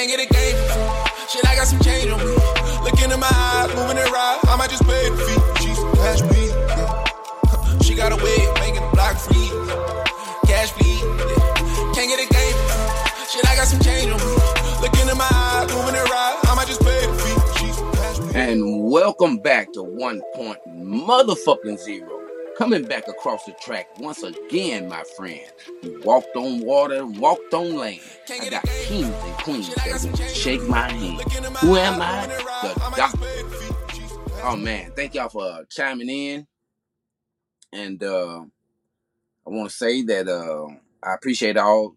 Can't get a game. Shit, I got some change on me. Look into my eyes, moving it right. I might just pay the fee. She's cash me. She got a way of making the block free. Cash. Can't get a game. Shit, I got some change on me. Look into my eyes, moving it right. I might just pay the fee. And welcome back to One Point Motherfucking Zero. Coming back across the track once again, my friend. You walked on water, walked on land. I got kings and queens that will shake my hand. Who am I? The doctor. Oh man, thank y'all for chiming in. And uh, I want to say that uh, I appreciate all,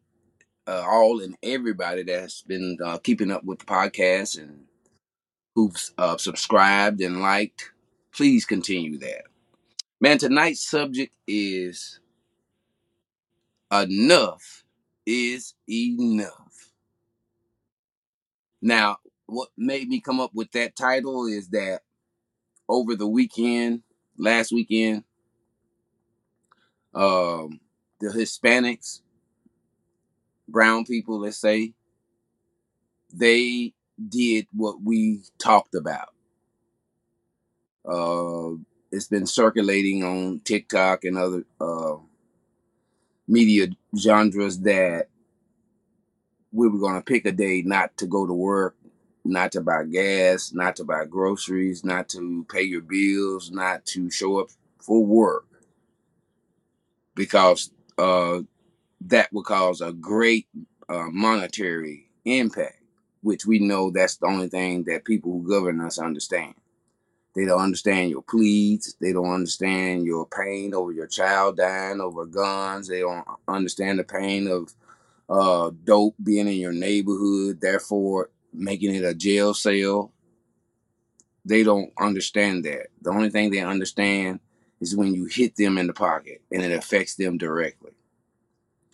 uh, all and everybody that's been uh, keeping up with the podcast and who've uh, subscribed and liked. Please continue that. Man, tonight's subject is enough is enough. Now, what made me come up with that title is that over the weekend, last weekend, um, the Hispanics, brown people, let's say, they did what we talked about. Uh, it's been circulating on TikTok and other uh, media genres that we were going to pick a day not to go to work, not to buy gas, not to buy groceries, not to pay your bills, not to show up for work because uh, that would cause a great uh, monetary impact, which we know that's the only thing that people who govern us understand. They don't understand your pleads. They don't understand your pain over your child dying over guns. They don't understand the pain of uh, dope being in your neighborhood, therefore making it a jail cell. They don't understand that. The only thing they understand is when you hit them in the pocket and it affects them directly.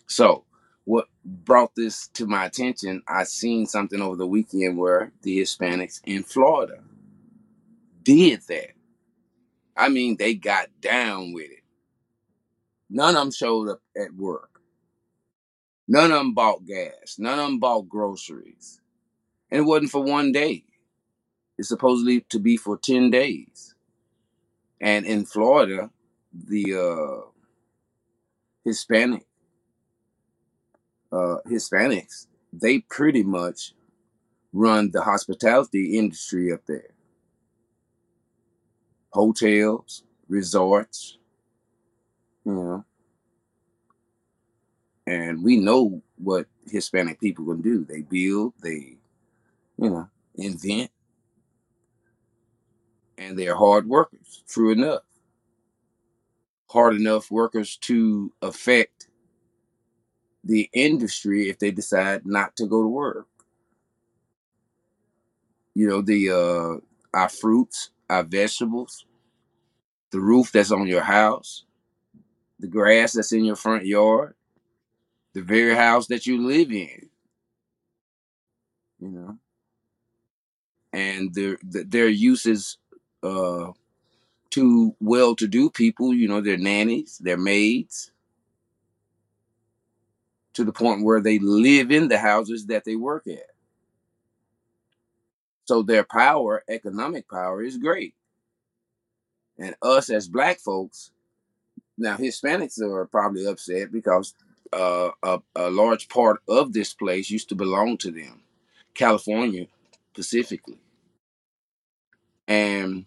So, what brought this to my attention, I seen something over the weekend where the Hispanics in Florida did that. I mean, they got down with it. None of them showed up at work. None of them bought gas. None of them bought groceries. And it wasn't for one day. It's supposedly to be for 10 days. And in Florida, the uh, Hispanic uh, Hispanics, they pretty much run the hospitality industry up there. Hotels, resorts, you know. And we know what Hispanic people can do. They build, they, you know, invent, and they're hard workers, true enough. Hard enough workers to affect the industry if they decide not to go to work. You know, the uh our fruits, our vegetables, the roof that's on your house, the grass that's in your front yard, the very house that you live in, you know. And their their uses uh to well-to-do people, you know, their nannies, their maids, to the point where they live in the houses that they work at. So their power, economic power, is great. And us as black folks, now Hispanics are probably upset because uh, a, a large part of this place used to belong to them, California specifically. And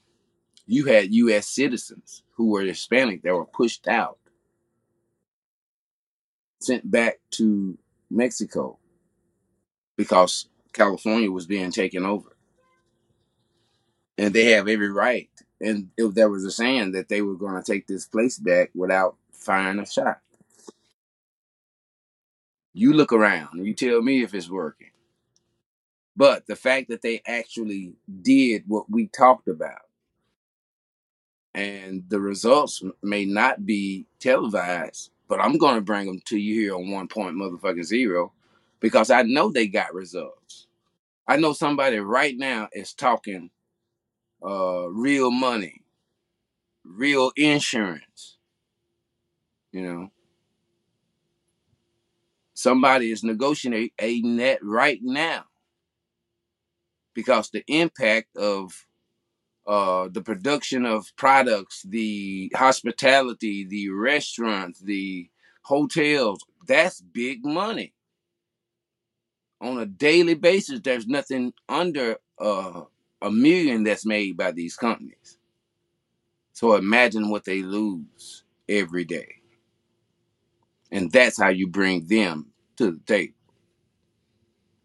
you had U.S. citizens who were Hispanic that were pushed out, sent back to Mexico because California was being taken over. And they have every right. And if there was a saying that they were going to take this place back without firing a shot. You look around you tell me if it's working. But the fact that they actually did what we talked about and the results may not be televised, but I'm going to bring them to you here on one point motherfucking zero because I know they got results. I know somebody right now is talking uh, real money, real insurance. You know, somebody is negotiating that right now. because the impact of uh, the production of products, the hospitality, the restaurants, the hotels, that's big money. On a daily basis, there's nothing under uh, a million that's made by these companies. So imagine what they lose every day. And that's how you bring them to the table.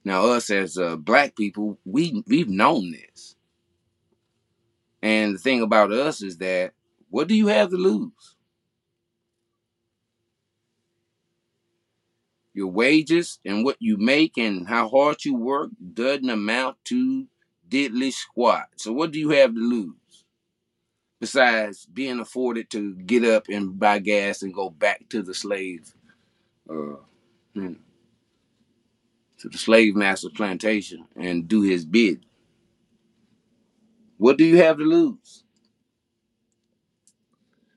Now, us as uh, black people, we we've known this. And the thing about us is that what do you have to lose? Your wages and what you make and how hard you work doesn't amount to diddly squat. So what do you have to lose? Besides being afforded to get up and buy gas and go back to the slave, uh, you know, to the slave master plantation and do his bid. What do you have to lose?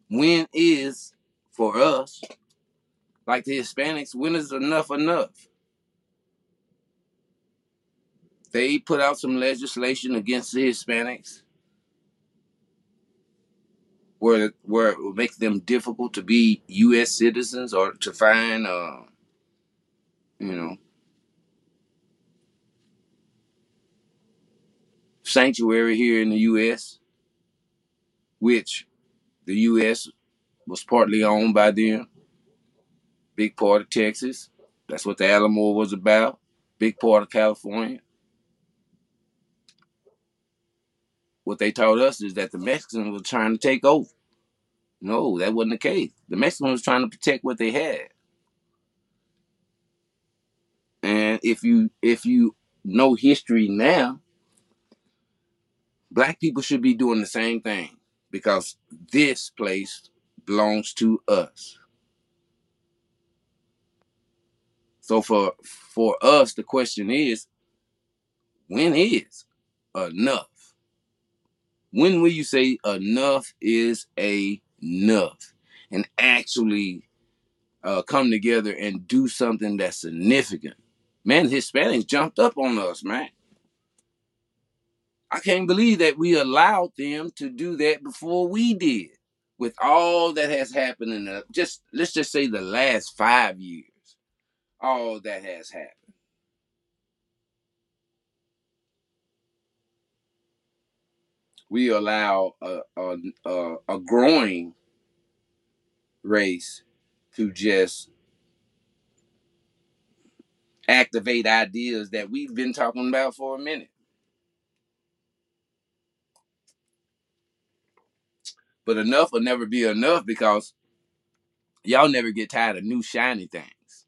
When is for us, like the Hispanics, when is enough enough? They put out some legislation against the Hispanics where where it would make them difficult to be U.S. citizens or to find, uh, you know, sanctuary here in the U.S., which the U.S. was partly owned by them. Big part of Texas. That's what the Alamo was about. Big part of California. What they taught us is that the Mexicans were trying to take over. No, that wasn't the case. The Mexicans was trying to protect what they had. And if you if you know history now, black people should be doing the same thing because this place belongs to us. So for for us, the question is, when is enough? When will you say enough is enough and actually uh, come together and do something that's significant? Man, Hispanics jumped up on us, man. I can't believe that we allowed them to do that before we did. With all that has happened in the just let's just say the last five years, all that has happened. We allow a a, a, a growing race to just activate ideas that we've been talking about for a minute. But enough will never be enough because y'all never get tired of new shiny things.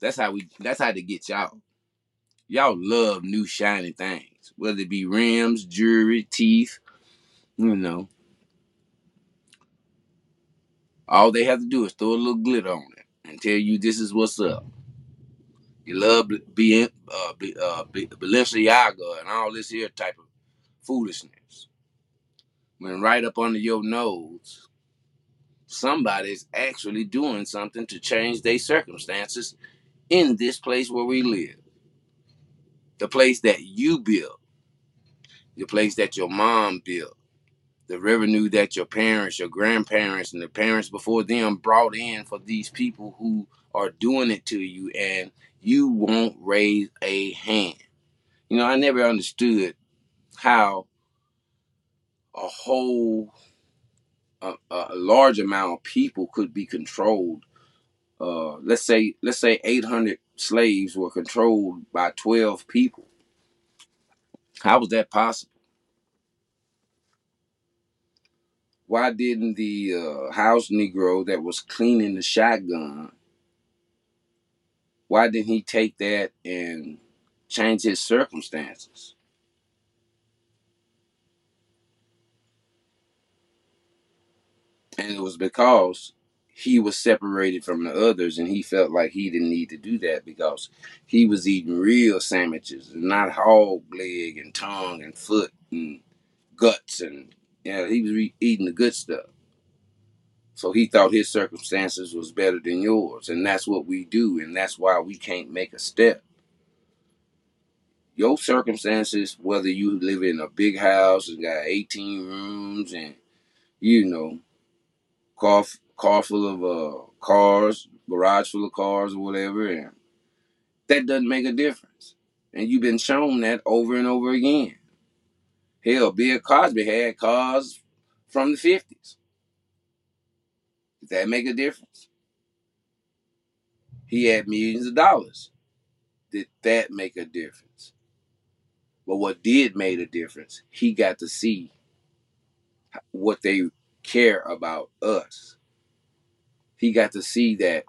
That's how we that's how they get y'all. Y'all love new shiny things, whether it be rims, jewelry, teeth, you know. All they have to do is throw a little glitter on it and tell you this is what's up. You love being uh, be, uh, be, Balenciaga and all this here type of foolishness. When right up under your nose, somebody's actually doing something to change their circumstances in this place where we live. The place that you built, the place that your mom built, the revenue that your parents, your grandparents, and the parents before them brought in for these people who are doing it to you, and you won't raise a hand. You know, I never understood how a whole, a, a large amount of people could be controlled. Uh, let's say, let's say 800 slaves were controlled by 12 people. How was that possible? Why didn't the uh, house Negro that was cleaning the shotgun, why didn't he take that and change his circumstances? And it was because he was separated from the others and he felt like he didn't need to do that because he was eating real sandwiches and not hog leg and tongue and foot and guts and yeah, he was re- eating the good stuff. So he thought his circumstances was better than yours, and that's what we do, and that's why we can't make a step. your circumstances, whether you live in a big house and got 18 rooms and you know, car car full of uh cars, garage full of cars or whatever, and that doesn't make a difference. And you've been shown that over and over again. Hell, Bill Cosby had cars from the 50s. Did that make a difference? He had millions of dollars. Did that make a difference? But what did make a difference, he got to see what they care about us. He got to see that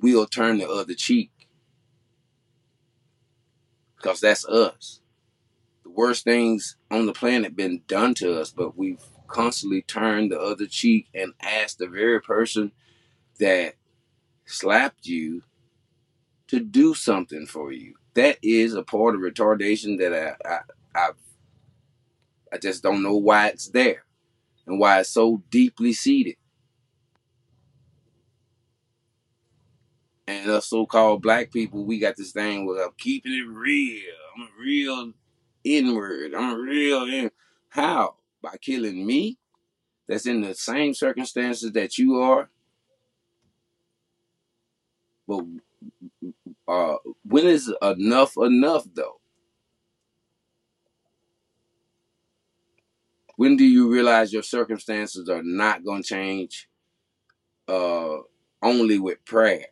we'll turn the other cheek. Because that's us. The worst things on the planet been done to us, but we've constantly turned the other cheek and asked the very person that slapped you to do something for you. That is a part of retardation that I, I, I, I just don't know why it's there and why it's so deeply seated. And us so-called black people, we got this thing with I'm keeping it real. I'm a real inward. I'm a real in. How? By killing me? That's in the same circumstances that you are. But uh, when is enough enough though? When do you realize your circumstances are not going to change uh, only with prayer?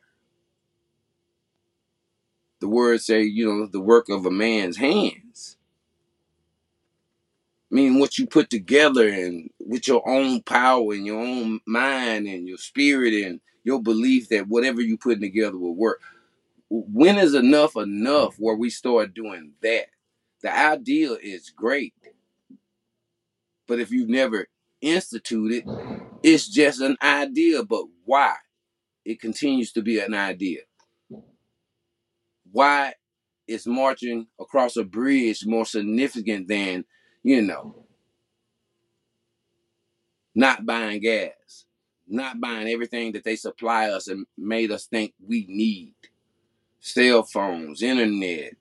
The words say, you know, the work of a man's hands. Mean, what you put together and with your own power and your own mind and your spirit and your belief that whatever you put together will work. When is enough enough where we start doing that? The idea is great. But if you've never instituted, it's just an idea. But why? It continues to be an idea. Why is marching across a bridge more significant than, you know, not buying gas, not buying everything that they supply us and made us think we need? Cell phones, internet,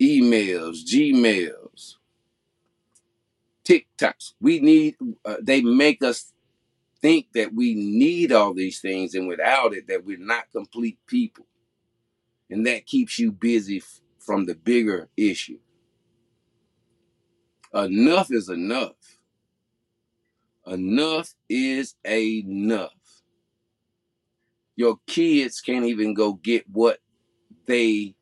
emails, Gmails, TikToks. We need, uh, they make us think that we need all these things and without it, that we're not complete people. And that keeps you busy f- from the bigger issue. Enough is enough. Enough is enough. Your kids can't even go get what they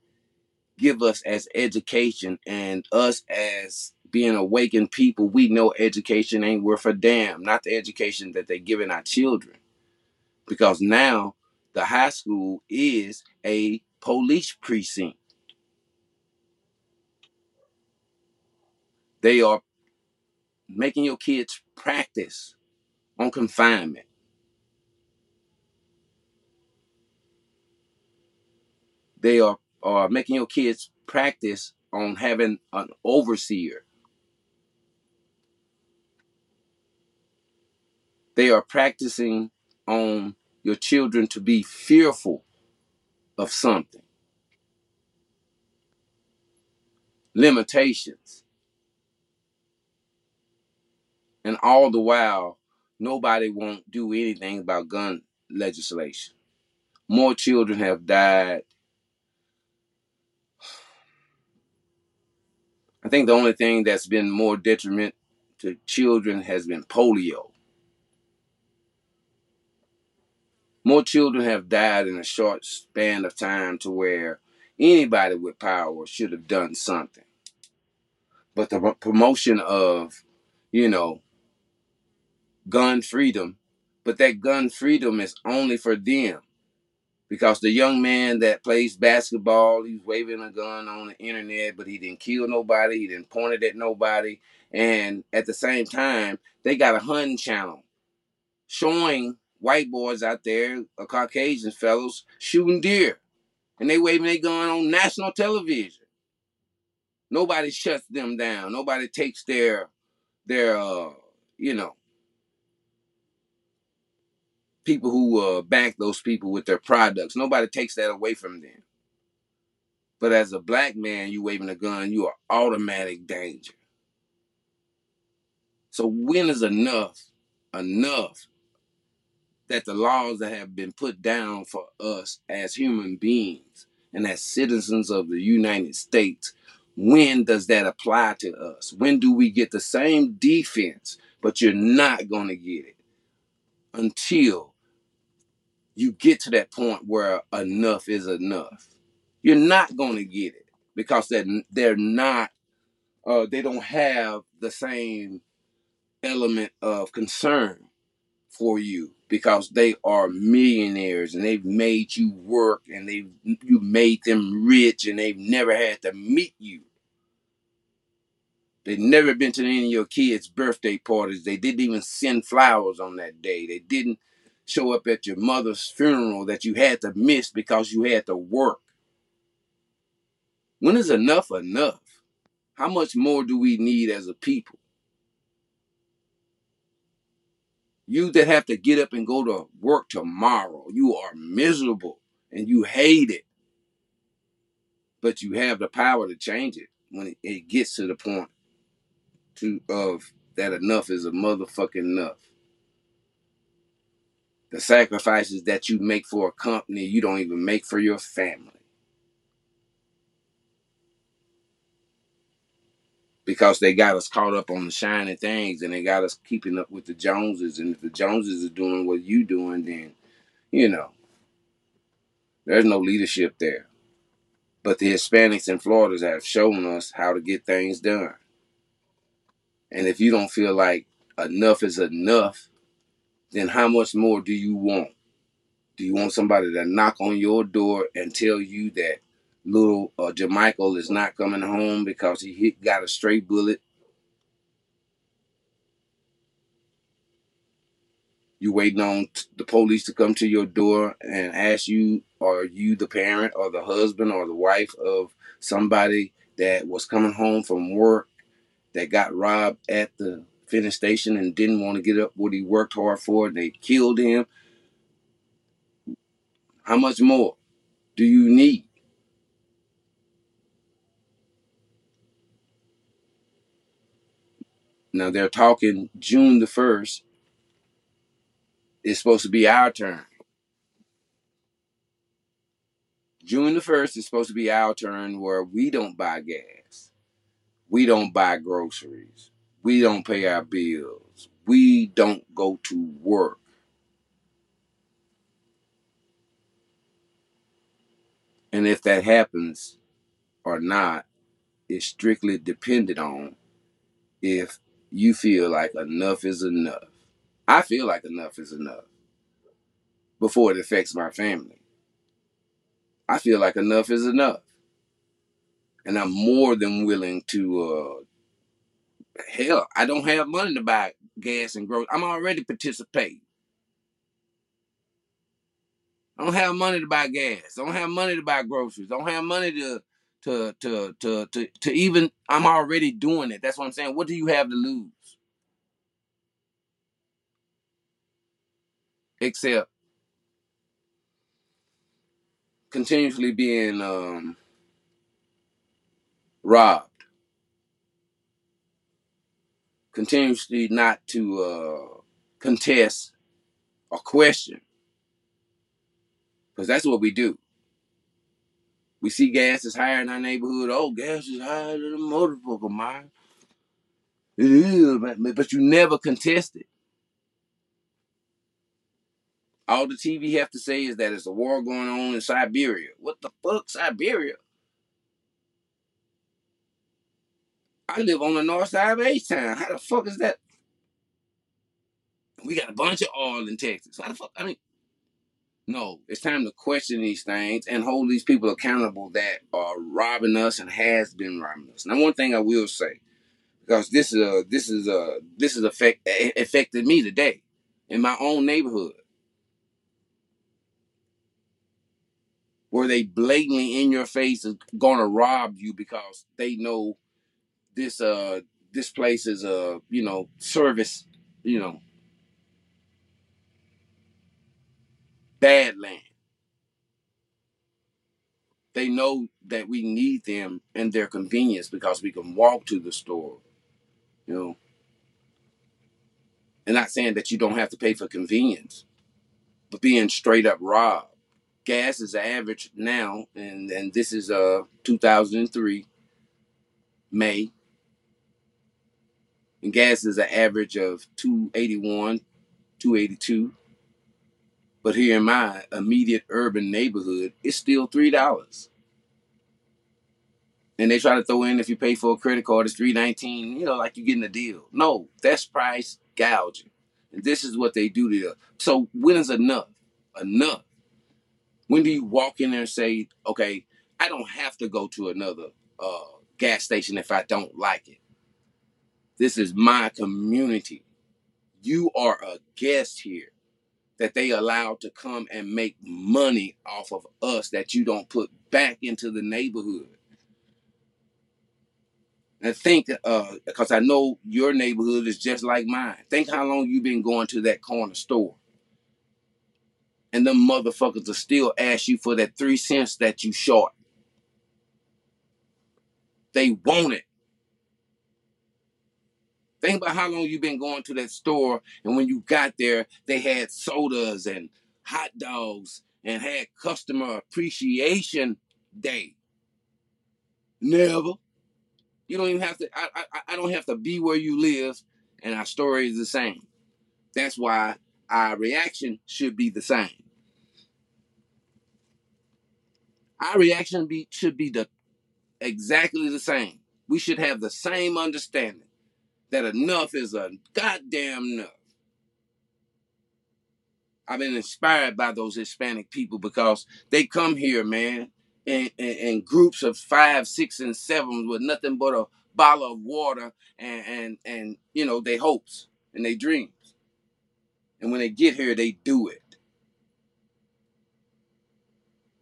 give us as education and us as being awakened people, we know education ain't worth a damn. Not the education that they're giving our children. Because now the high school is a police precinct. They are making your kids practice on confinement. They are, are making your kids practice on having an overseer. They are practicing on your children to be fearful of something. Limitations. And all the while, nobody won't do anything about gun legislation. More children have died. I think the only thing that's been more detriment to children has been polio. More children have died in a short span of time to where anybody with power should have done something. But the promotion of, you know, gun freedom, but that gun freedom is only for them. Because the young man that plays basketball, he's waving a gun on the internet, but he didn't kill nobody, he didn't point it at nobody. And at the same time, they got a hunting channel showing white boys out there, or Caucasian fellows, shooting deer. And they waving their gun on national television. Nobody shuts them down. Nobody takes their their uh, you know, people who uh, back those people with their products. Nobody takes that away from them. But as a black man, you waving a gun, you are automatic danger. So when is enough enough that the laws that have been put down for us as human beings and as citizens of the United States, when does that apply to us? When do we get the same defense, but you're not going to get it until you get to that point where enough is enough? You're not going to get it because they're, they're not, uh, they don't have the same element of concern for you because they are millionaires and they've made you work and they've you made them rich and they've never had to meet you. They've never been to any of your kids' birthday parties. They didn't even send flowers on that day. They didn't show up at your mother's funeral that you had to miss because you had to work. When is enough enough? How much more do we need as a people? You that have to get up and go to work tomorrow, you are miserable and you hate it. But you have the power to change it when it, it gets to the point to of that enough is a motherfucking enough. The sacrifices that you make for a company you don't even make for your family. Because they got us caught up on the shiny things and they got us keeping up with the Joneses. And if the Joneses are doing what you doing, then you know there's no leadership there. But the Hispanics in Florida have shown us how to get things done. And if you don't feel like enough is enough, then how much more do you want? Do you want somebody to knock on your door and tell you that little uh, Jamichael is not coming home because he hit, got a stray bullet. You waiting on t- the police to come to your door and ask you, are you the parent or the husband or the wife of somebody that was coming home from work that got robbed at the finish station and didn't want to get up what he worked hard for they killed him? How much more do you need? Now they're talking June the 1st is supposed to be our turn. June the 1st is supposed to be our turn where we don't buy gas. We don't buy groceries. We don't pay our bills. We don't go to work. And if that happens or not is strictly dependent on if you feel like enough is enough. I feel like enough is enough before it affects my family. I feel like enough is enough. And I'm more than willing to, uh, hell, I don't have money to buy gas and groceries. I'm already participating. I don't have money to buy gas. I don't have money to buy groceries. I don't have money to to to to to, to even I'm already doing it. That's what I'm saying. What do you have to lose? Except continuously being um, robbed, continuously not to uh, contest or question, because that's what we do. We see gas is higher in our neighborhood. Oh, gas is higher than a motherfucker, man. But, you never contest it. All the TV have to say is that there's a war going on in Siberia. What the fuck, Siberia? I live on the north side of H-Town. How the fuck is that? We got a bunch of oil in Texas. How the fuck? I mean, no, it's time to question these things and hold these people accountable that are robbing us and has been robbing us. Now, one thing I will say, because this is a this is a this is affect affected me today in my own neighborhood, where they blatantly in your face is gonna rob you because they know this uh this place is a you know service you know bad land. They know that we need them and their convenience because we can walk to the store, you know. And not saying that you don't have to pay for convenience, but being straight up robbed. Gas is average now, and, and this is uh 2003, May. And gas is an average of 281, 282. But here in my immediate urban neighborhood, it's still three dollars. And they try to throw in if you pay for a credit card, it's three nineteen. You know, like you're getting a deal. No, that's price gouging, and this is what they do to you. So when is enough? Enough. When do you walk in there and say, "Okay, I don't have to go to another uh, gas station if I don't like it. This is my community. You are a guest here." That they allowed to come and make money off of us that you don't put back into the neighborhood. And think, uh, because I know your neighborhood is just like mine. Think how long you've been going to that corner store. And them motherfuckers will still ask you for that three cents that you short. They want it. Think about how long you've been going to that store, and when you got there, they had sodas and hot dogs and had customer appreciation day. Never. You don't even have to. I, I I don't have to be where you live, and our story is the same. That's why our reaction should be the same. Our reaction be should be the exactly the same. We should have the same understanding that enough is a goddamn enough. I've been inspired by those Hispanic people because they come here, man, in, in, in groups of five, six, and seven with nothing but a bottle of water and, and, and you know, their hopes and their dreams. And when they get here, they do it.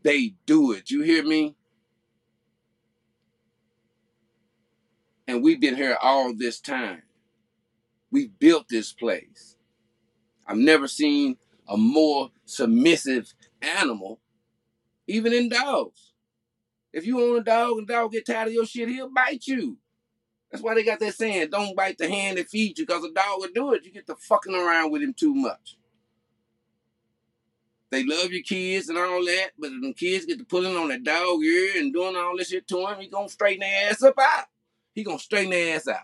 They do it. You hear me? And we've been here all this time. We built this place. I've never seen a more submissive animal, even in dogs. If you own a dog and dog get tired of your shit, he'll bite you. That's why they got that saying, don't bite the hand that feeds you, because a dog will do it. You get to fucking around with him too much. They love your kids and all that, but if the kids get to pulling on that dog ear and doing all this shit to him, he gonna straighten their ass up out. He gonna straighten their ass out.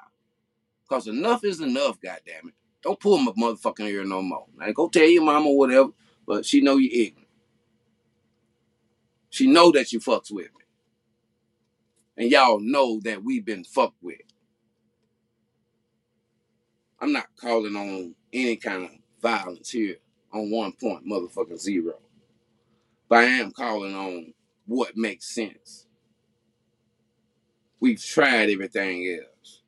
Cause enough is enough, goddamn it. Don't pull my motherfucking ear no more. Now go tell your mama whatever, but she know you ignorant. She know that you fucks with me. And y'all know that we've been fucked with. I'm not calling on any kind of violence here on one point, motherfucking zero. But I am calling on what makes sense. We've tried everything else.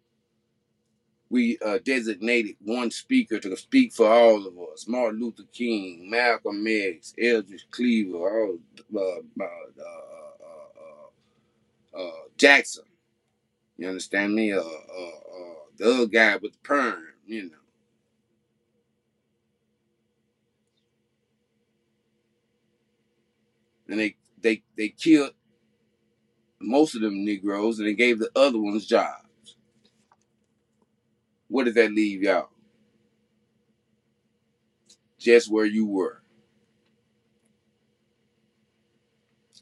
We uh, designated one speaker to speak for all of us. Martin Luther King, Malcolm X, Eldridge Cleaver, all, uh, uh, uh, uh, Jackson. You understand me? Uh, uh, uh, the other guy with the perm, you know. And they they they killed most of them Negroes and they gave the other ones jobs. What did that leave y'all? Just where you were.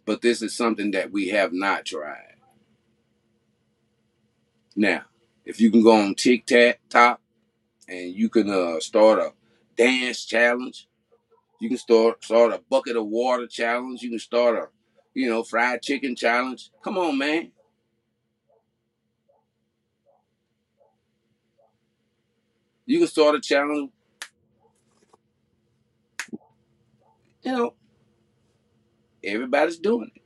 But this is something that we have not tried. Now, if you can go on TikTok and you can uh, start a dance challenge, you can start start a bucket of water challenge, you can start a you know fried chicken challenge. Come on, man. You can start a challenge. You know, everybody's doing it.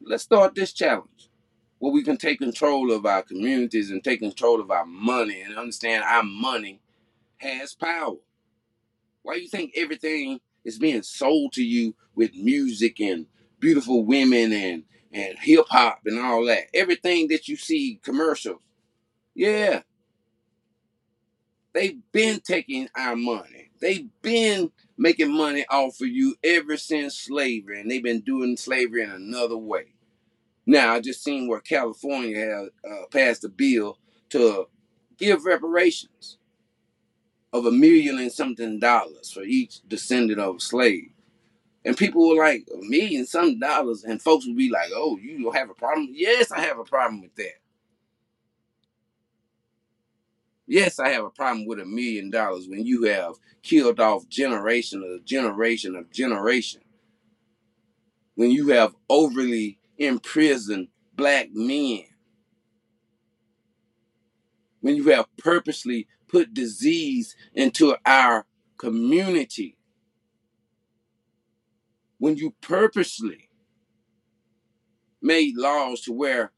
Let's start this challenge where we can take control of our communities and take control of our money and understand our money has power. Why do you think everything is being sold to you with music and beautiful women and and hip hop and all that? Everything that you see commercials, yeah, they've been taking our money. They've been making money off of you ever since slavery, and they've been doing slavery in another way. Now, I just seen where California has uh, passed a bill to give reparations of a million and something dollars for each descendant of a slave. And people were like, a million some dollars, and folks would be like, oh, you don't have a problem? Yes, I have a problem with that. Yes, I have a problem with a million dollars when you have killed off generation of generation of generation. When you have overly imprisoned black men. When you have purposely put disease into our community. When you purposely made laws to where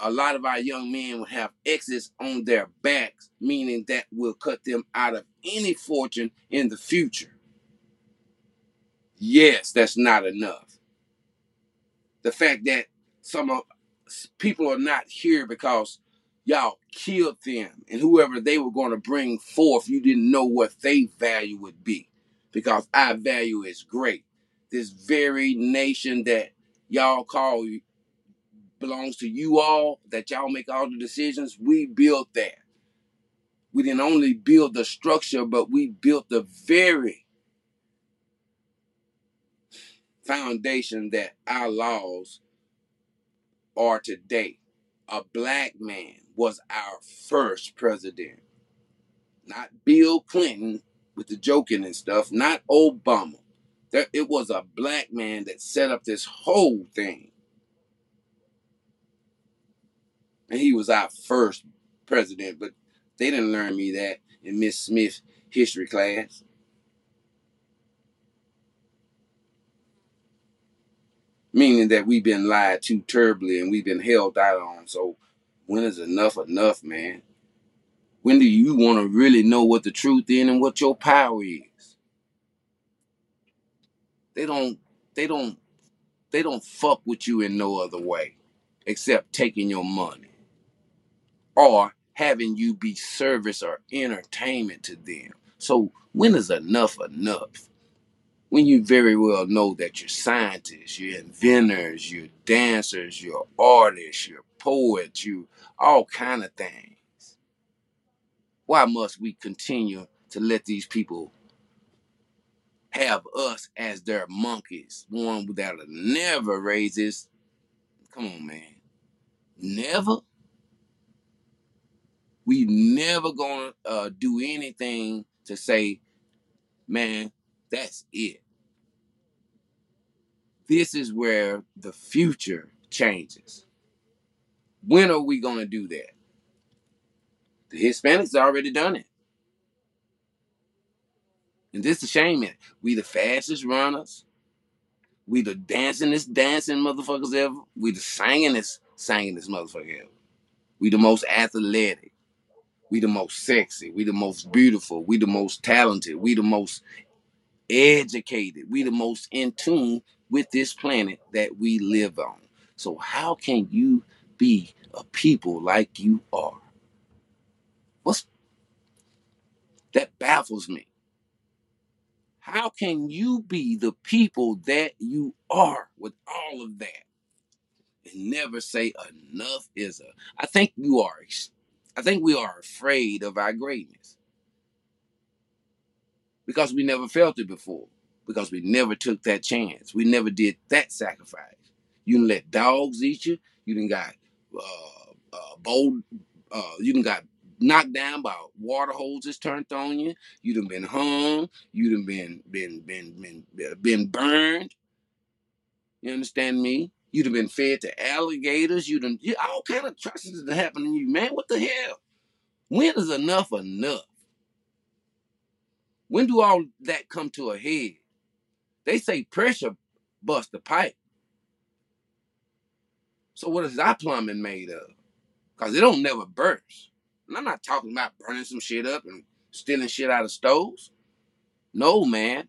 a lot of our young men would have X's on their backs, meaning that will cut them out of any fortune in the future. Yes, that's not enough. The fact that some of people are not here because y'all killed them and whoever they were going to bring forth, you didn't know what they value would be because our value is great. This very nation that y'all call belongs to you all, that y'all make all the decisions. We built that. We didn't only build the structure, but we built the very foundation that our laws are today. A black man was our first president. Not Bill Clinton with the joking and stuff, not Obama. It was a black man that set up this whole thing. and he was our first president, but they didn't learn me that in Miss Smith's history class. Meaning that we've been lied to terribly and we've been held out on. So when is enough enough, man? When do you want to really know what the truth is and what your power is? They don't they don't they don't fuck with you in no other way except taking your money or having you be service or entertainment to them. So when is enough enough? When you very well know that you're scientists, you're inventors, you're dancers, you're artists, you're poets, you all kind of things. Why must we continue to let these people have us as their monkeys? One that'll never raise his. Come on, man. Never? we never gonna uh, do anything to say, man, that's it. This is where the future changes. When are we gonna do that? The Hispanics already done it. And this is a shame in. We the fastest runners. We the dancingest dancing motherfuckers ever. We the singingest singingest motherfucker ever. We the most athletic. We the most sexy. We the most beautiful. We the most talented. We the most educated. We the most in tune with this planet that we live on. So how can you be a people like you are? What's that baffles me. How can you be the people that you are with all of that and never say enough is a? I think you are I think we are afraid of our greatness because we never felt it before, because we never took that chance. We never did that sacrifice. You didn't let dogs eat you. You didn't got uh, uh, bold. Uh, you didn't got knocked down by water hoses turned on you. You done been hung. You done been been been been been burned. You understand me? You'd have been fed to alligators. You'd have you, all kind of atrocities that happen to you, man. What the hell? When is enough enough? When do all that come to a head? They say pressure bust the pipe. So what is our plumbing made of? Cause it don't never burst. And I'm not talking about burning some shit up and stealing shit out of stoves. No, man.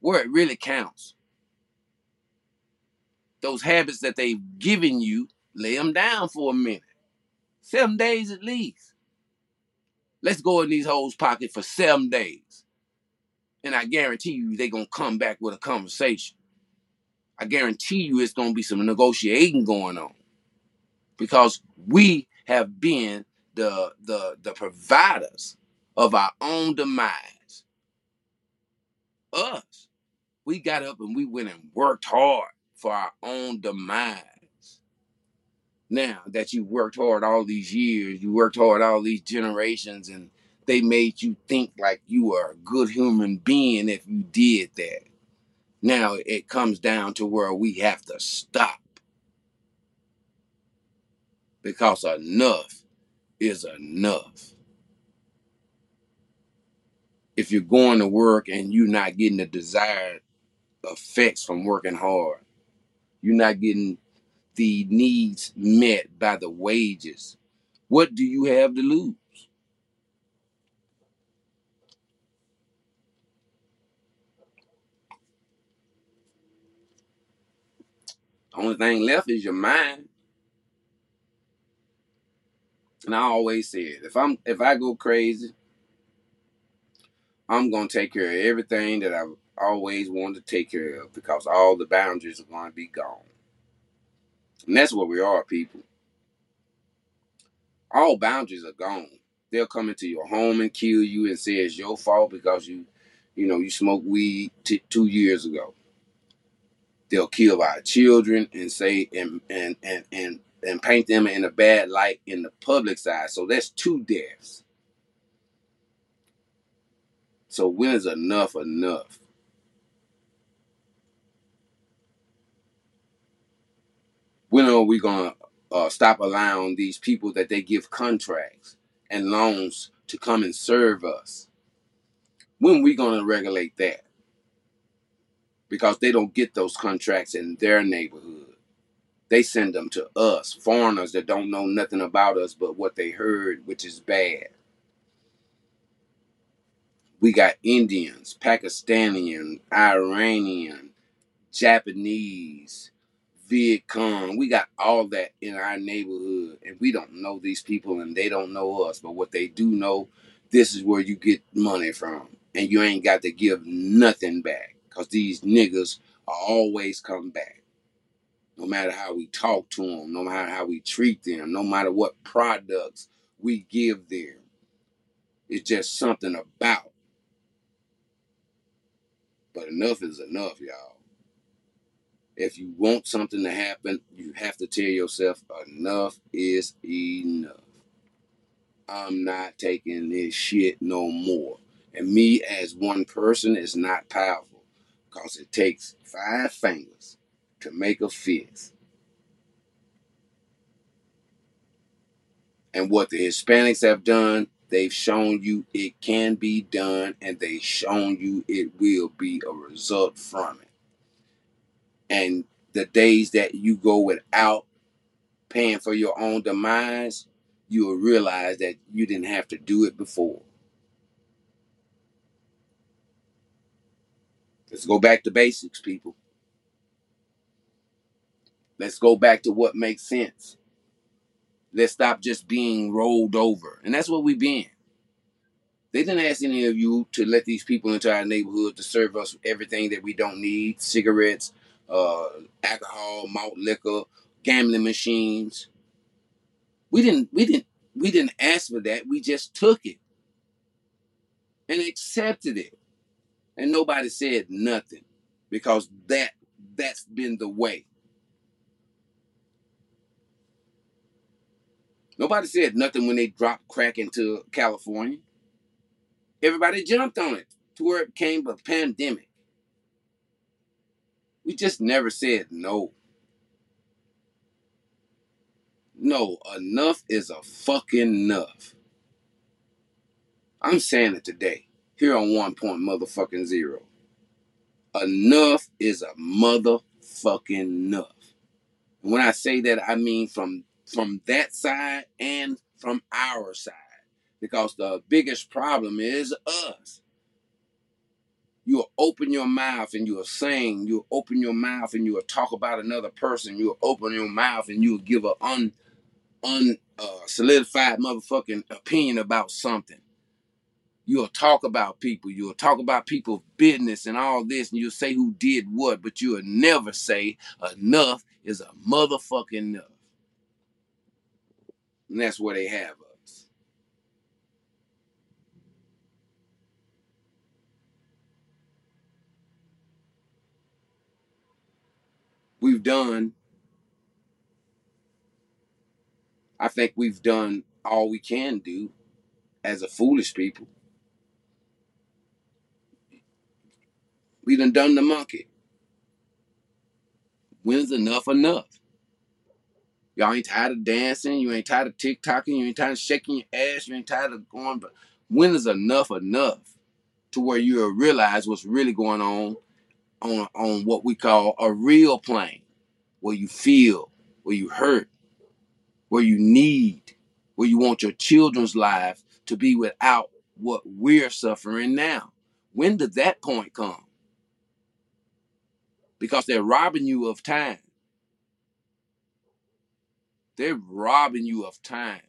Where it really counts those habits that they've given you, lay them down for a minute. Seven days at least. Let's go in these hoes' pocket for seven days And I guarantee you they're gonna come back with a conversation. I guarantee you it's gonna be some negotiating going on. Because we have been the the the providers of our own demise. Us. We got up and we went and worked hard for our own demise. Now that you worked hard all these years, you worked hard all these generations, and they made you think like you were a good human being if you did that. Now it comes down to where we have to stop because enough is enough. If you're going to work and you're not getting the desired effects from working hard, you're not getting the needs met by the wages, what do you have to lose? The only thing left is your mind. And I always said, if I'm if I go crazy, I'm gonna take care of everything that I've always wanted to take care of because all the boundaries are gonna be gone. And that's what we are, people. All boundaries are gone. They'll come into your home and kill you and say it's your fault because you, you know, you smoked weed t- two years ago. They'll kill our children and say and and and and and paint them in a bad light in the public side. So that's two deaths. So when is enough enough? When are we gonna uh, stop allowing these people that they give contracts and loans to come and serve us? When we gonna regulate that? Because they don't get those contracts in their neighborhood. They send them to us, foreigners that don't know nothing about us but what they heard, which is bad. We got Indians, Pakistani, Iranian, Japanese, Viet Cong. We got all that in our neighborhood, and we don't know these people, and they don't know us. But what they do know, this is where you get money from, and you ain't got to give nothing back, cause these niggas are always come back. No matter how we talk to them, no matter how we treat them, no matter what products we give them, it's just something about. But enough is enough, y'all. If you want something to happen, you have to tell yourself enough is enough. I'm not taking this shit no more. And me as one person is not powerful because it takes five fingers to make a fist. And what the Hispanics have done, they've shown you it can be done and they've shown you it will be a result from it. And the days that you go without paying for your own demise, you will realize that you didn't have to do it before. Let's go back to basics, people. Let's go back to what makes sense. Let's stop just being rolled over. And that's what we've been. They didn't ask any of you to let these people into our neighborhood to serve us everything that we don't need cigarettes, uh, alcohol, malt liquor, gambling machines. We didn't we didn't we didn't ask for that. We just took it and accepted it. And nobody said nothing because that that's been the way. Nobody said nothing when they dropped crack into California. Everybody jumped on it to where it became a pandemic. We just never said no. No, enough is a fucking enough. I'm saying it today, here on one point motherfucking zero. Enough is a motherfucking enough. And when I say that, I mean from from that side and from our side. Because the biggest problem is us. You'll open your mouth and you'll sing. You'll open your mouth and you'll talk about another person. You'll open your mouth and you'll give a un, un uh, solidified motherfucking opinion about something. You'll talk about people. You'll talk about people's business and all this, and you'll say who did what, but you'll never say enough is a motherfucking enough. And that's where they have us. We've done, I think we've done all we can do as a foolish people. We done done the monkey. When's enough enough? Y'all ain't tired of dancing. You ain't tired of TikToking. You ain't tired of shaking your ass. You ain't tired of going. But when is enough enough to where you'll realize what's really going on on on what we call a real plane, where you feel, where you hurt, where you need, where you want your children's lives to be without what we're suffering now. When does that point come? Because they're robbing you of time. They're robbing you of time.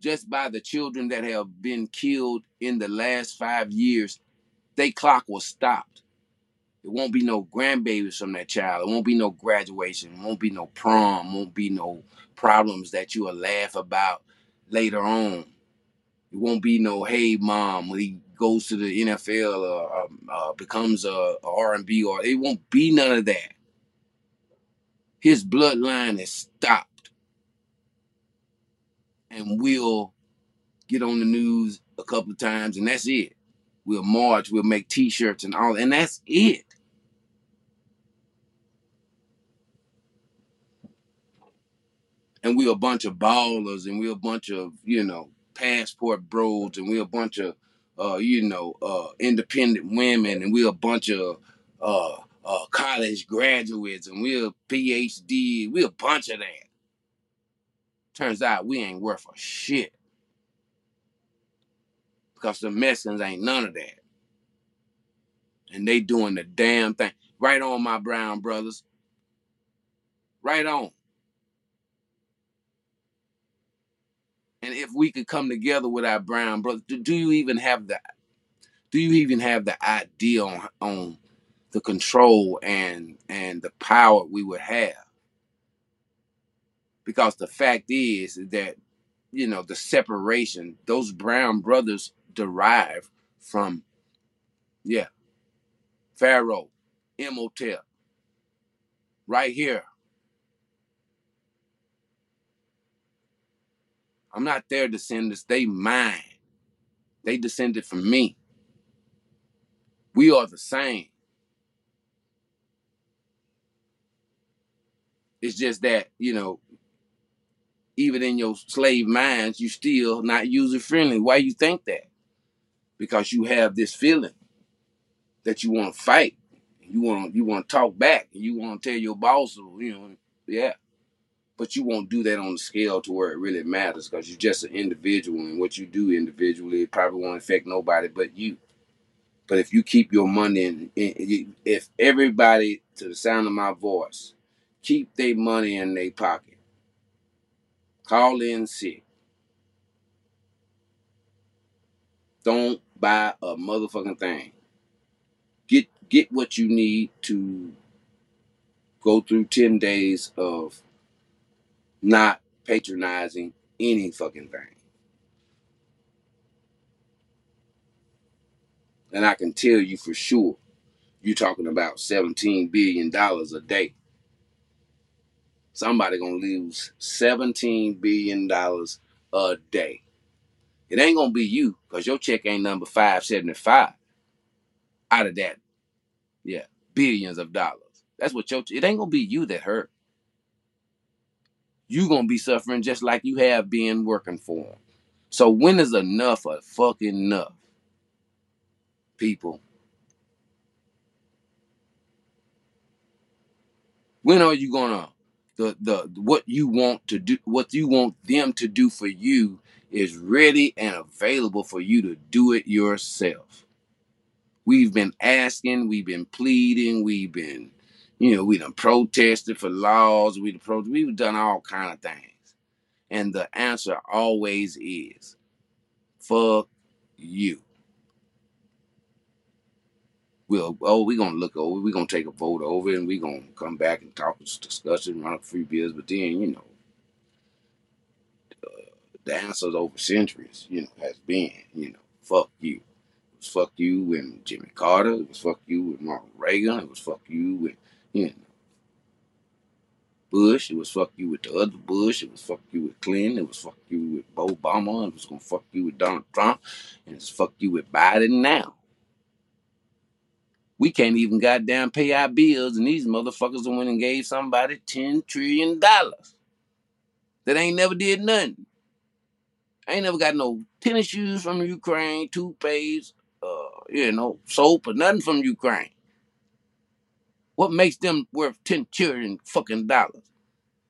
Just by the children that have been killed in the last five years, they clock was stopped. It won't be no grandbabies from that child. It won't be no graduation. It won't be no prom. Won't be no problems that you will laugh about later on. It won't be no hey mom he goes to the NFL or uh, uh, becomes a, a R&B or it won't be none of that. His bloodline is stopped, and we'll get on the news a couple of times, and that's it. We'll march, we'll make T-shirts and all, and that's it. And we're a bunch of ballers, and we're a bunch of you know passport bros, and we're a bunch of uh, you know uh, independent women, and we're a bunch of uh, uh, college graduates, and we're PhD. We're a bunch of that. Turns out we ain't worth a shit because the Mexicans ain't none of that. And they doing the damn thing. Right on, my brown brothers. Right on. And if we could come together with our brown brothers, do, do you even have the do you even have the idea on on the control and and the power we would have? Because the fact is that you know the separation, those brown brothers derive from yeah, Pharaoh, Imhotep, right here. I'm not their descendants, they mine. They descended from me. We are the same. It's just that, you know, even in your slave minds, you still not user friendly. Why you think that? Because you have this feeling that you want to fight. You want you want to talk back. You want to tell your boss, you know, yeah. But you won't do that on the scale to where it really matters because you're just an individual, and what you do individually probably won't affect nobody but you. But if you keep your money in, in if everybody to the sound of my voice keep their money in their pocket, call in sick, don't buy a motherfucking thing. Get get what you need to go through 10 days of not patronizing any fucking thing. And I can tell you for sure, you're talking about $17 billion a day. Somebody gonna lose $17 billion a day. It ain't gonna be you, because your check ain't number 575 out of that. Yeah, billions of dollars. That's what your it ain't gonna be you that hurt. You gonna be suffering just like you have been working for them. So when is enough of fucking enough? People. When are you gonna the the what you want to do what you want them to do for you is ready and available for you to do it yourself. We've been asking, we've been pleading, we've been, you know, we done protested for laws, we pro- we've done all kind of things. And the answer always is Fuck you. We'll oh we gonna look over, we're gonna take a vote over, and we're gonna come back and talk, discuss it, run up free beers. But then you know, uh, the answers over centuries, you know, has been you know, fuck you. It was fuck you and Jimmy Carter. It was fuck you with Ronald Reagan. It was fuck you with you know Bush. It was fuck you with the other Bush. It was fuck you with Clinton. It was fuck you with Obama. It was gonna fuck you with Donald Trump. And it's fuck you with Biden now. We can't even goddamn pay our bills, and these motherfuckers went and gave somebody ten trillion dollars that ain't never did nothing. I ain't never got no tennis shoes from Ukraine, toothpaste, uh, you know, soap or nothing from Ukraine. What makes them worth ten trillion fucking dollars?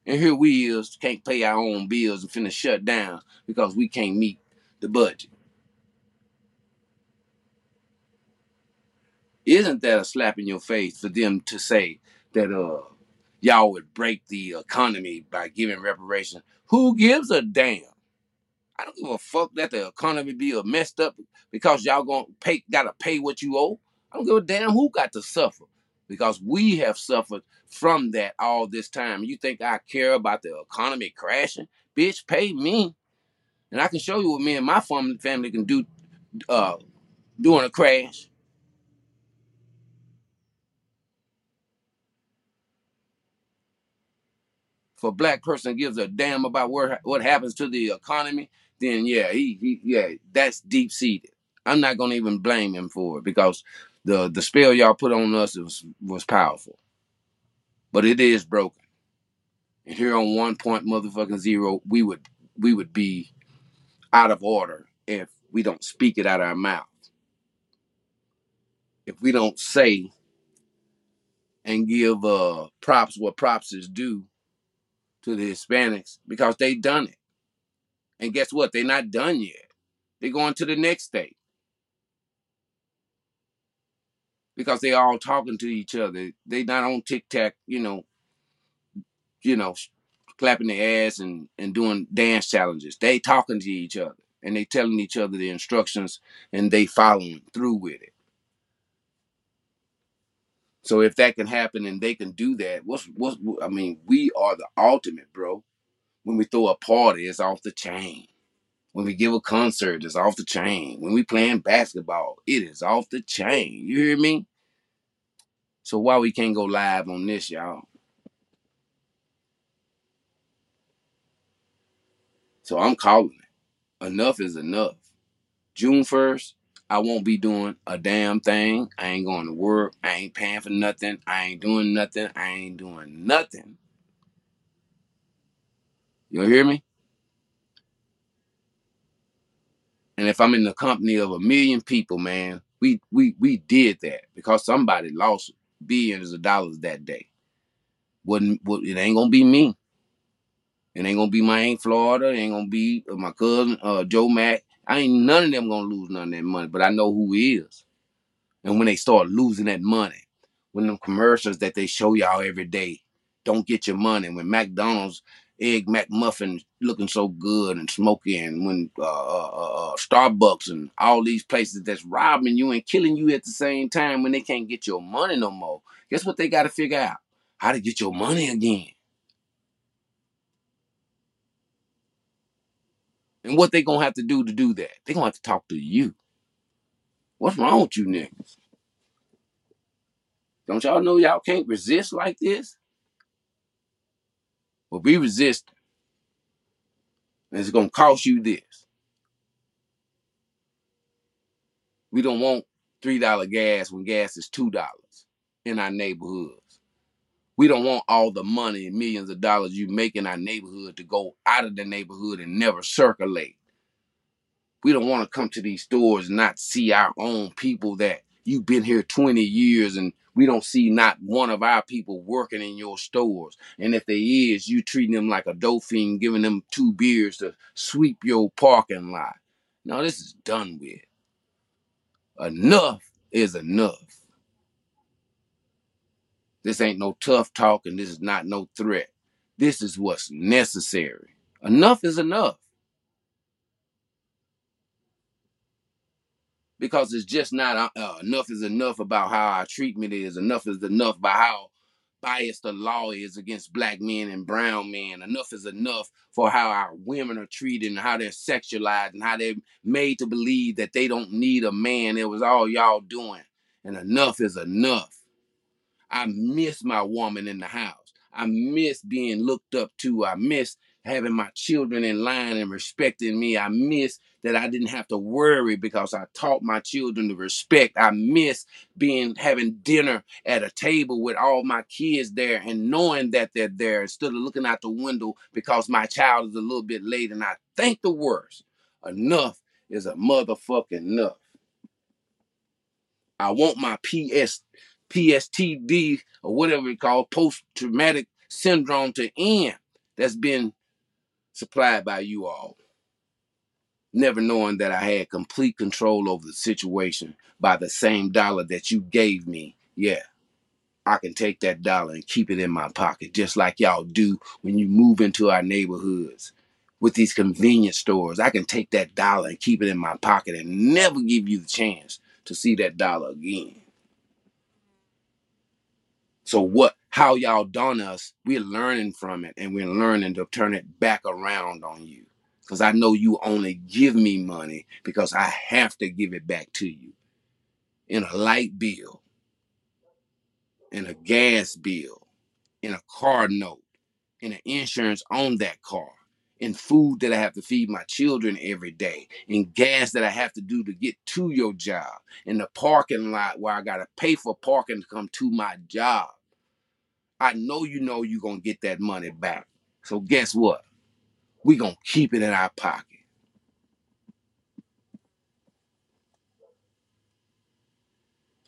And here we is can't pay our own bills and finna shut down because we can't meet the budget. Isn't that a slap in your face for them to say that uh y'all would break the economy by giving reparations? Who gives a damn? I don't give a fuck that the economy be a messed up because y'all gonna pay gotta pay what you owe. I don't give a damn who got to suffer because we have suffered from that all this time. You think I care about the economy crashing? Bitch, pay me. And I can show you what me and my family can do uh, during a crash. If a black person gives a damn about where, what happens to the economy, then yeah, he, he yeah, that's deep seated. I'm not gonna even blame him for it because the the spell y'all put on us was was powerful, but it is broken. And here on one point, motherfucking zero, we would we would be out of order if we don't speak it out of our mouth. If we don't say and give uh props what props is due to the Hispanics because they done it. And guess what? They're not done yet. They're going to the next state. Because they all talking to each other. They not on TikTok, you know, you know, clapping their ass and, and doing dance challenges. They talking to each other and they telling each other the instructions and they following through with it. So if that can happen and they can do that, what's what's I mean, we are the ultimate, bro. When we throw a party, it's off the chain. When we give a concert, it's off the chain. When we playing basketball, it is off the chain. You hear me? So why we can't go live on this, y'all? So I'm calling it. Enough is enough. June 1st, I won't be doing a damn thing. I ain't going to work. I ain't paying for nothing. I ain't doing nothing. I ain't doing nothing you hear me? And if I'm in the company of a million people, man, we we we did that because somebody lost billions of dollars that day. Wouldn't it ain't gonna be me. It ain't gonna be my Aunt Florida. It ain't gonna be my cousin uh, Joe Mack. I ain't none of them gonna lose none of that money, but I know who is. And when they start losing that money, when them commercials that they show y'all every day don't get your money, when McDonald's egg McMuffin looking so good and smoky, and when uh, uh, uh, uh, Starbucks and all these places that's robbing you and killing you at the same time when they can't get your money no more. Guess what they got to figure out? How to get your money again. And what they gonna have to do to do that? They gonna have to talk to you. What's wrong with you niggas? Don't y'all know y'all can't resist like this? Well, be resistant. And it's going to cost you this. We don't want $3 gas when gas is $2 in our neighborhoods. We don't want all the money and millions of dollars you make in our neighborhood to go out of the neighborhood and never circulate. We don't want to come to these stores and not see our own people that you've been here 20 years and we don't see not one of our people working in your stores. And if there is, you treating them like a dolphin, giving them two beers to sweep your parking lot. Now this is done with. Enough is enough. This ain't no tough talk and this is not no threat. This is what's necessary. Enough is enough. Because it's just not uh, uh, enough is enough about how our treatment is. Enough is enough by how biased the law is against black men and brown men. Enough is enough for how our women are treated and how they're sexualized and how they're made to believe that they don't need a man. It was all y'all doing. And enough is enough. I miss my woman in the house. I miss being looked up to. I miss having my children in line and respecting me. I miss that I didn't have to worry because I taught my children to respect. I miss being having dinner at a table with all my kids there and knowing that they're there instead of looking out the window because my child is a little bit late and I think the worst. Enough is a motherfucking enough. I want my PS PSTD or whatever it called post traumatic syndrome to end that's been supplied by you all. Never knowing that I had complete control over the situation by the same dollar that you gave me. Yeah, I can take that dollar and keep it in my pocket, just like y'all do when you move into our neighborhoods with these convenience stores. I can take that dollar and keep it in my pocket and never give you the chance to see that dollar again. So what how y'all done us, we're learning from it and we're learning to turn it back around on you. Because I know you only give me money because I have to give it back to you. In a light bill, in a gas bill, in a car note, in an insurance on that car, in food that I have to feed my children every day, in gas that I have to do to get to your job, in the parking lot where I got to pay for parking to come to my job. I know you know you're going to get that money back. So guess what? Going to keep it in our pocket.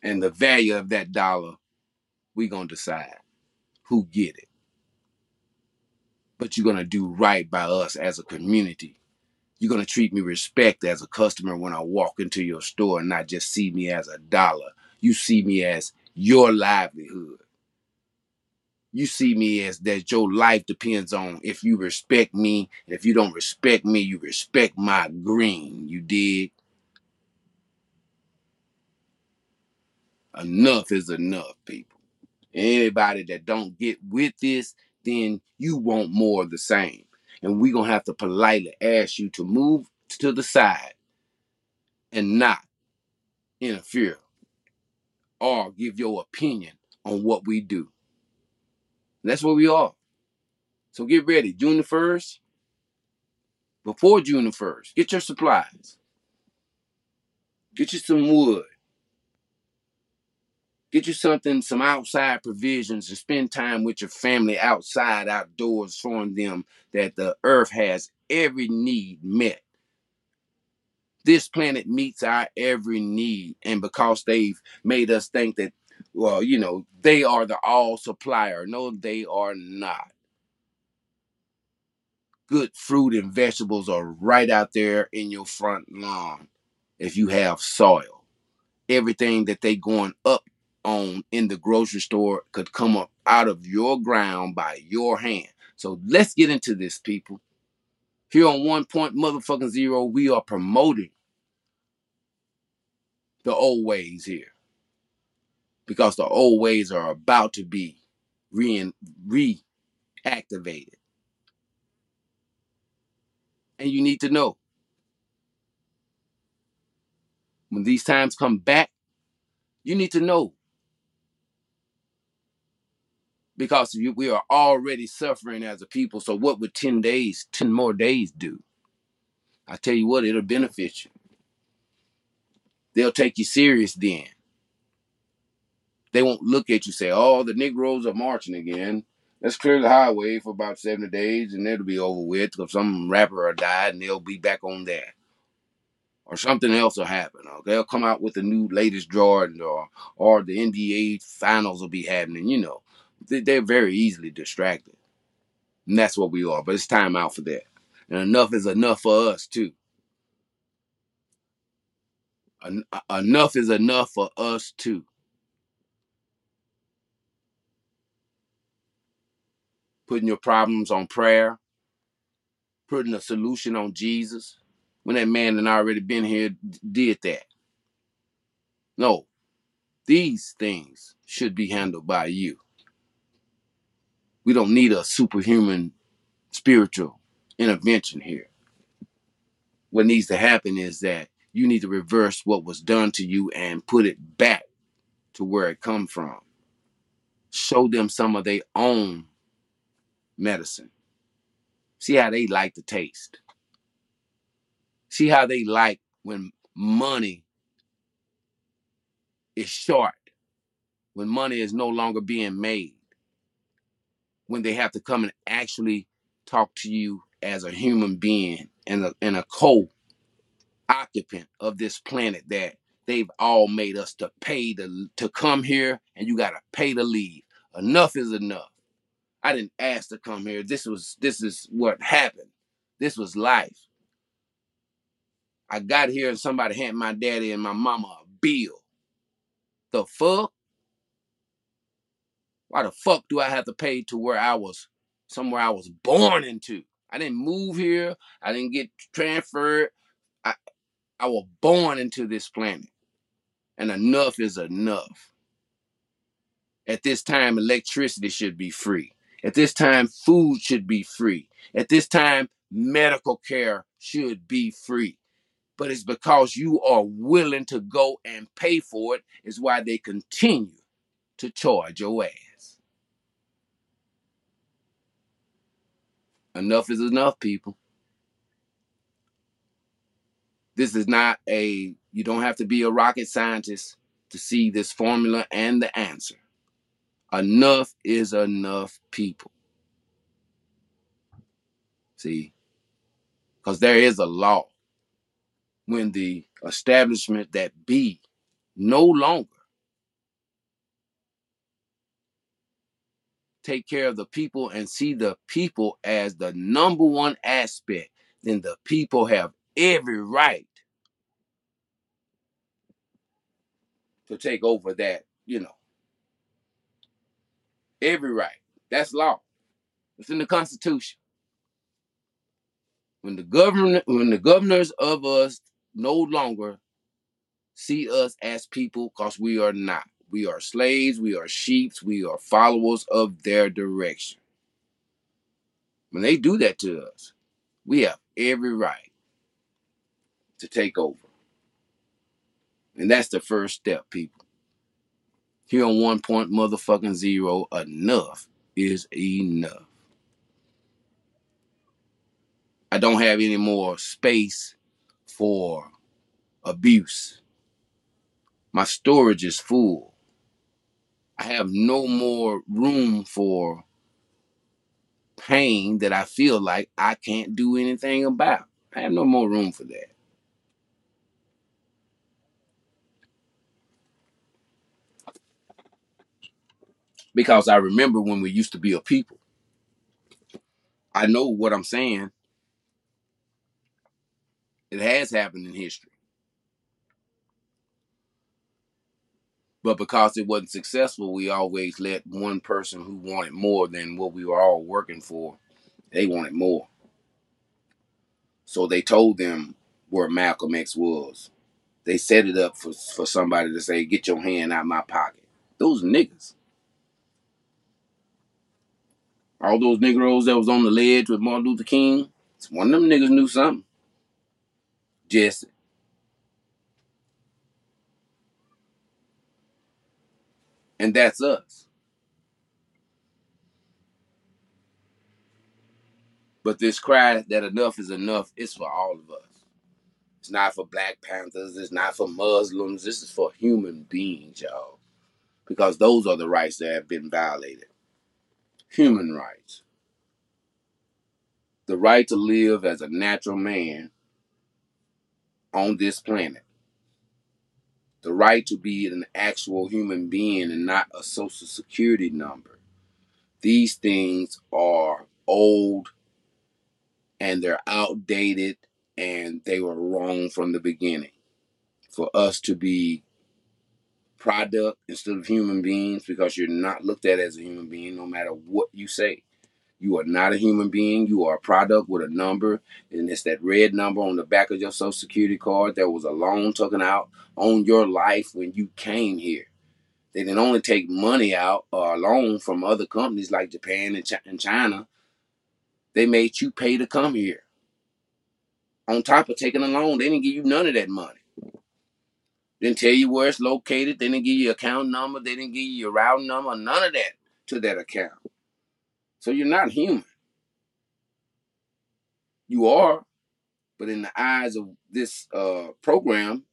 And the value of that dollar, going to decide who get it. But you're to do right by us as a community. You're to treat me respect as a customer when I walk into your store and not just see me as a dollar. You see me as your livelihood you see me as that your life depends on if you respect me. If you don't respect me, you respect my green. You dig? Enough is enough, people. Anybody that don't get with this, then you want more of the same. And we're going to have to politely ask you to move to the side and not interfere or give your opinion on what we do. That's where we are. So get ready. June the 1st, before June the 1st, get your supplies. Get you some wood. Get you something, some outside provisions, and spend time with your family outside, outdoors, showing them that the earth has every need met. This planet meets our every need. And because they've made us think that well, you know, they are the all supplier. No, they are not. Good fruit and vegetables are right out there in your front lawn if you have soil. Everything that they going up on in the grocery store could come up out of your ground by your hand. So let's get into this, people. Here on one point motherfucking zero, we are promoting the old ways here because the old ways are about to be re- reactivated. And you need to know when these times come back, you need to know because we are already suffering as a people. So, what would 10 days, 10 more days do? I tell you what, it'll benefit you. They'll take you serious then. They won't look at you say, "Oh, the Negroes are marching again." Let's clear the highway for about 70 days and it'll be over with because some rapper will die and they'll be back on that. Or something else will happen. Or they'll come out with the new latest Jordan or or the NBA finals will be happening. You know, they're very easily distracted. And that's what we are. But it's time out for that. And enough is enough for us too. En- uh, enough is enough for us too. Putting your problems on prayer, putting a solution on Jesus. When that man that already been here did that. No, these things should be handled by you. We don't need a superhuman spiritual intervention here. What needs to happen is that you need to reverse what was done to you and put it back to where it come from. Show them some of their own medicine. See how they like the taste. See how they like when money is short, when money is no longer being made, when they have to come and actually talk to you as a human being and a, and a co occupant of this planet that they've all made us to pay to, to come here and you got to pay to leave. Enough is enough. I didn't ask to come here. This was this is what happened. This was life. I got here and somebody handed my daddy and my mama a bill. The fuck? Why the fuck do I have to pay to where I was somewhere I was born into? I didn't move here. I didn't get transferred. I I was born into this planet. And enough is enough. At this time, electricity should be free. At this time, food should be free. At this time, medical care should be free. But it's because you are willing to go and pay for it, is why they continue to charge your ass. Enough is enough, people. This is not a, you don't have to be a rocket scientist to see this formula and the answer. Enough is enough, people. See, because there is a law when the establishment that be no longer take care of the people and see the people as the number one aspect, then the people have every right to take over that, you know. Every right. That's law. It's in the Constitution. When the governor, when the governors of us no longer see us as people, because we are not. We are slaves, we are sheep, we are followers of their direction. When they do that to us, we have every right to take over. And that's the first step, people. Here on one point motherfucking zero, enough is enough. I don't have any more space for abuse. My storage is full. I have no more room for pain that I feel like I can't do anything about. I have no more room for that. Because I remember when we used to be a people. I know what I'm saying. It has happened in history. But because it wasn't successful, we always let one person who wanted more than what we were all working for, they wanted more. So they told them where Malcolm X was. They set it up for, for somebody to say, get your hand out my pocket. Those niggas. All those Negroes that was on the ledge with Martin Luther King, one of them niggas knew something. Jesse. And that's us. But this cry that enough is enough is for all of us. It's not for Black Panthers. It's not for Muslims. This is for human beings, y'all. Because those are the rights that have been violated. Human rights. The right to live as a natural man on this planet. The right to be an actual human being and not a social security number. These things are old and they're outdated and they were wrong from the beginning. For us to be product instead of human beings because you're not looked at as a human being no matter what you say. You are not a human being. You are a product with a number, and it's that red number on the back of your social security card that was a loan taken out on your life when you came here. They didn't only take money out or a loan from other companies like Japan and China. They made you pay to come here. On top of taking a loan, they didn't give you none of that money. Didn't tell you where it's located. They didn't give you account number. They didn't give you your routing number. None of that to that account. So you're not human. You are, but in the eyes of this uh, program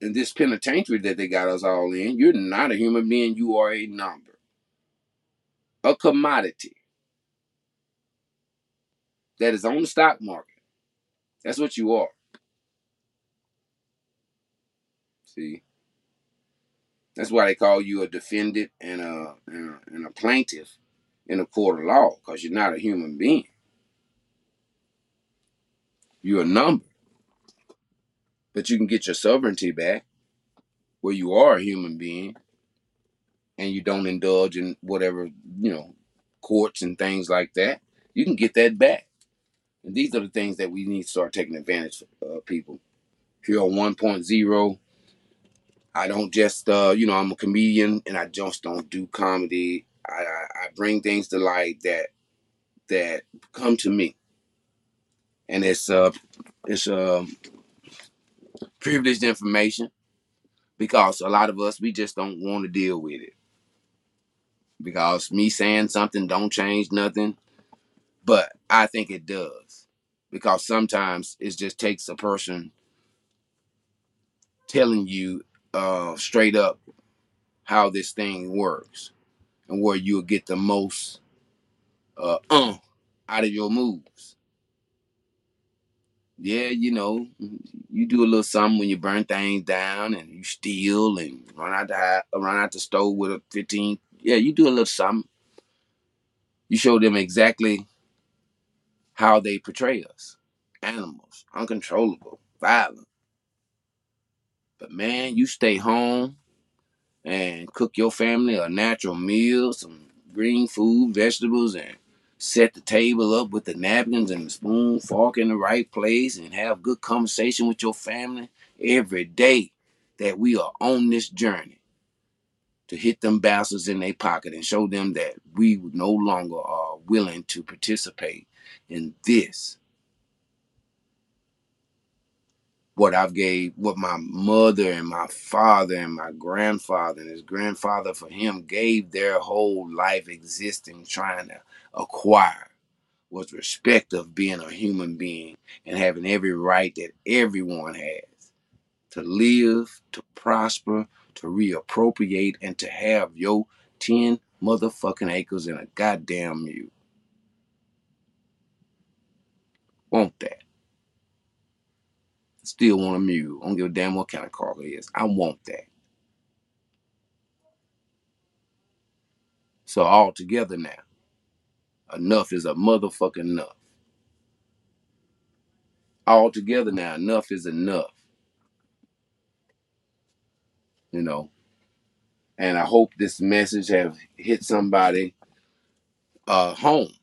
and this penitentiary that they got us all in, you're not a human being. You are a number, a commodity that is on the stock market. That's what you are. See? That's why they call you a defendant and a, and a, and a plaintiff in a court of law, because you're not a human being. You're a number. But you can get your sovereignty back where you are a human being and you don't indulge in whatever, you know, courts and things like that. You can get that back. And these are the things that we need to start taking advantage of, uh, people. If you're on 1.0, I don't just, uh, you know, I'm a comedian and I just don't do comedy. I, I, I bring things to light that that come to me, and it's uh, it's um, privileged information because a lot of us we just don't want to deal with it. Because me saying something don't change nothing, but I think it does. Because sometimes it just takes a person telling you uh, straight up how this thing works and where you'll get the most uh, uh out of your moves. Yeah, you know, you do a little something when you burn things down and you steal and run out the run out the stove with a 15. Yeah, you do a little something. You show them exactly how they portray us. Animals, uncontrollable, violent. But man, you stay home and cook your family a natural meal, some green food, vegetables, and set the table up with the napkins and the spoon, fork in the right place, and have good conversation with your family every day that we are on this journey to hit them bastards in their pocket and show them that we no longer are willing to participate in this what I've gave, what my mother and my father and my grandfather and his grandfather for him gave their whole life existing trying to acquire was respect of being a human being and having every right that everyone has to live, to prosper, to reappropriate, and to have your 10 motherfucking acres and a goddamn mule. Want that still want a mule. I don't give a damn what kind of car it is. I want that. So all together now, enough is a motherfucking enough. All together now, enough is enough. You know, and I hope this message have hit somebody uh, home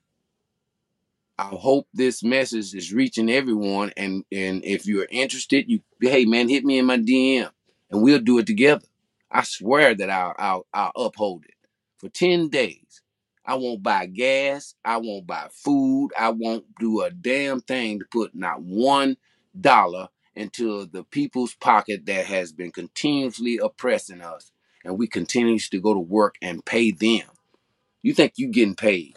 I hope this message is reaching everyone. And and if you're interested, you hey man, hit me in my DM and we'll do it together. I swear that I'll I'll, I'll uphold it for ten days. I won't buy gas. I won't buy food. I won't do a damn thing to put not one dollar into the people's pocket that has been continuously oppressing us. And we continue to go to work and pay them. You think you getting paid?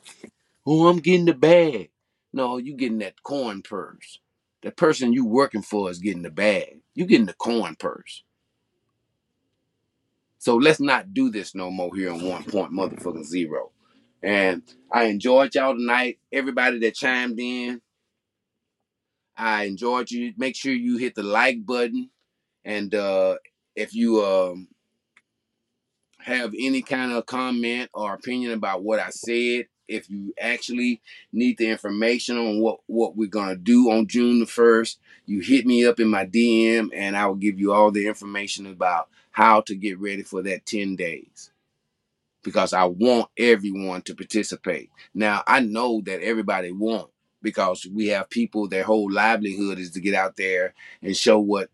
Oh, I'm getting the bag. No, you getting that coin purse. The person you working for is getting the bag. You getting the coin purse. So let's not do this no more here on one point motherfucking zero. And I enjoyed y'all tonight. Everybody that chimed in. I enjoyed you. Make sure you hit the like button. And uh if you um have any kind of comment or opinion about what I said, if you actually need the information on what, what we're going to do on June the 1st, you hit me up in my DM and I will give you all the information about how to get ready for that 10 days. because I want everyone to participate. Now I know that everybody won't because we have people their whole livelihood is to get out there and show what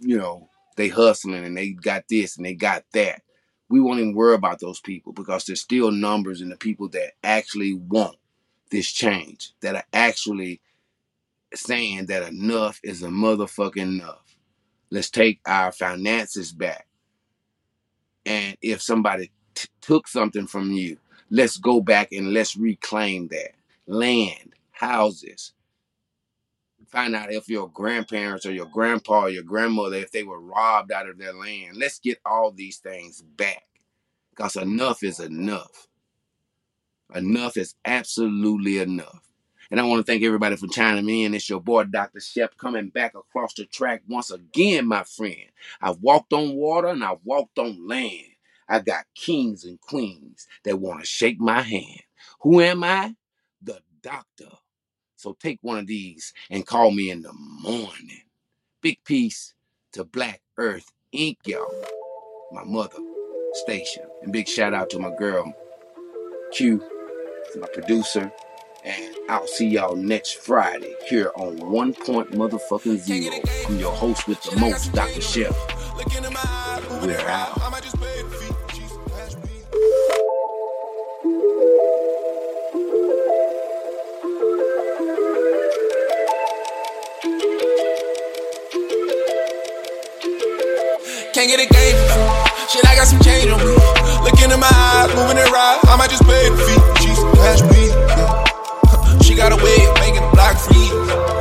you know they hustling and they got this and they got that. We won't even worry about those people because there's still numbers in the people that actually want this change, that are actually saying that enough is a motherfucking enough. Let's take our finances back. And if somebody t- took something from you, let's go back and let's reclaim that land, houses. Find out if your grandparents or your grandpa or your grandmother, if they were robbed out of their land. Let's get all these things back because enough is enough. Enough is absolutely enough. And I want to thank everybody for chiming in. It's your boy, Dr. Shep, coming back across the track once again, my friend. I've walked on water and I've walked on land. I got kings and queens that want to shake my hand. Who am I? The doctor. So take one of these and call me in the morning. Big peace to Black Earth Inc., y'all. My mother station. And big shout out to my girl, Q, my producer. And I'll see y'all next Friday here on One Point Motherfucking Zero. I'm your host with the most, Dr. Shep. We're out. Can't get a game Shit, I got some change on me. Look into my eyes, moving it right. I might just pay the fee. She's cash me. She got a way of making the block free.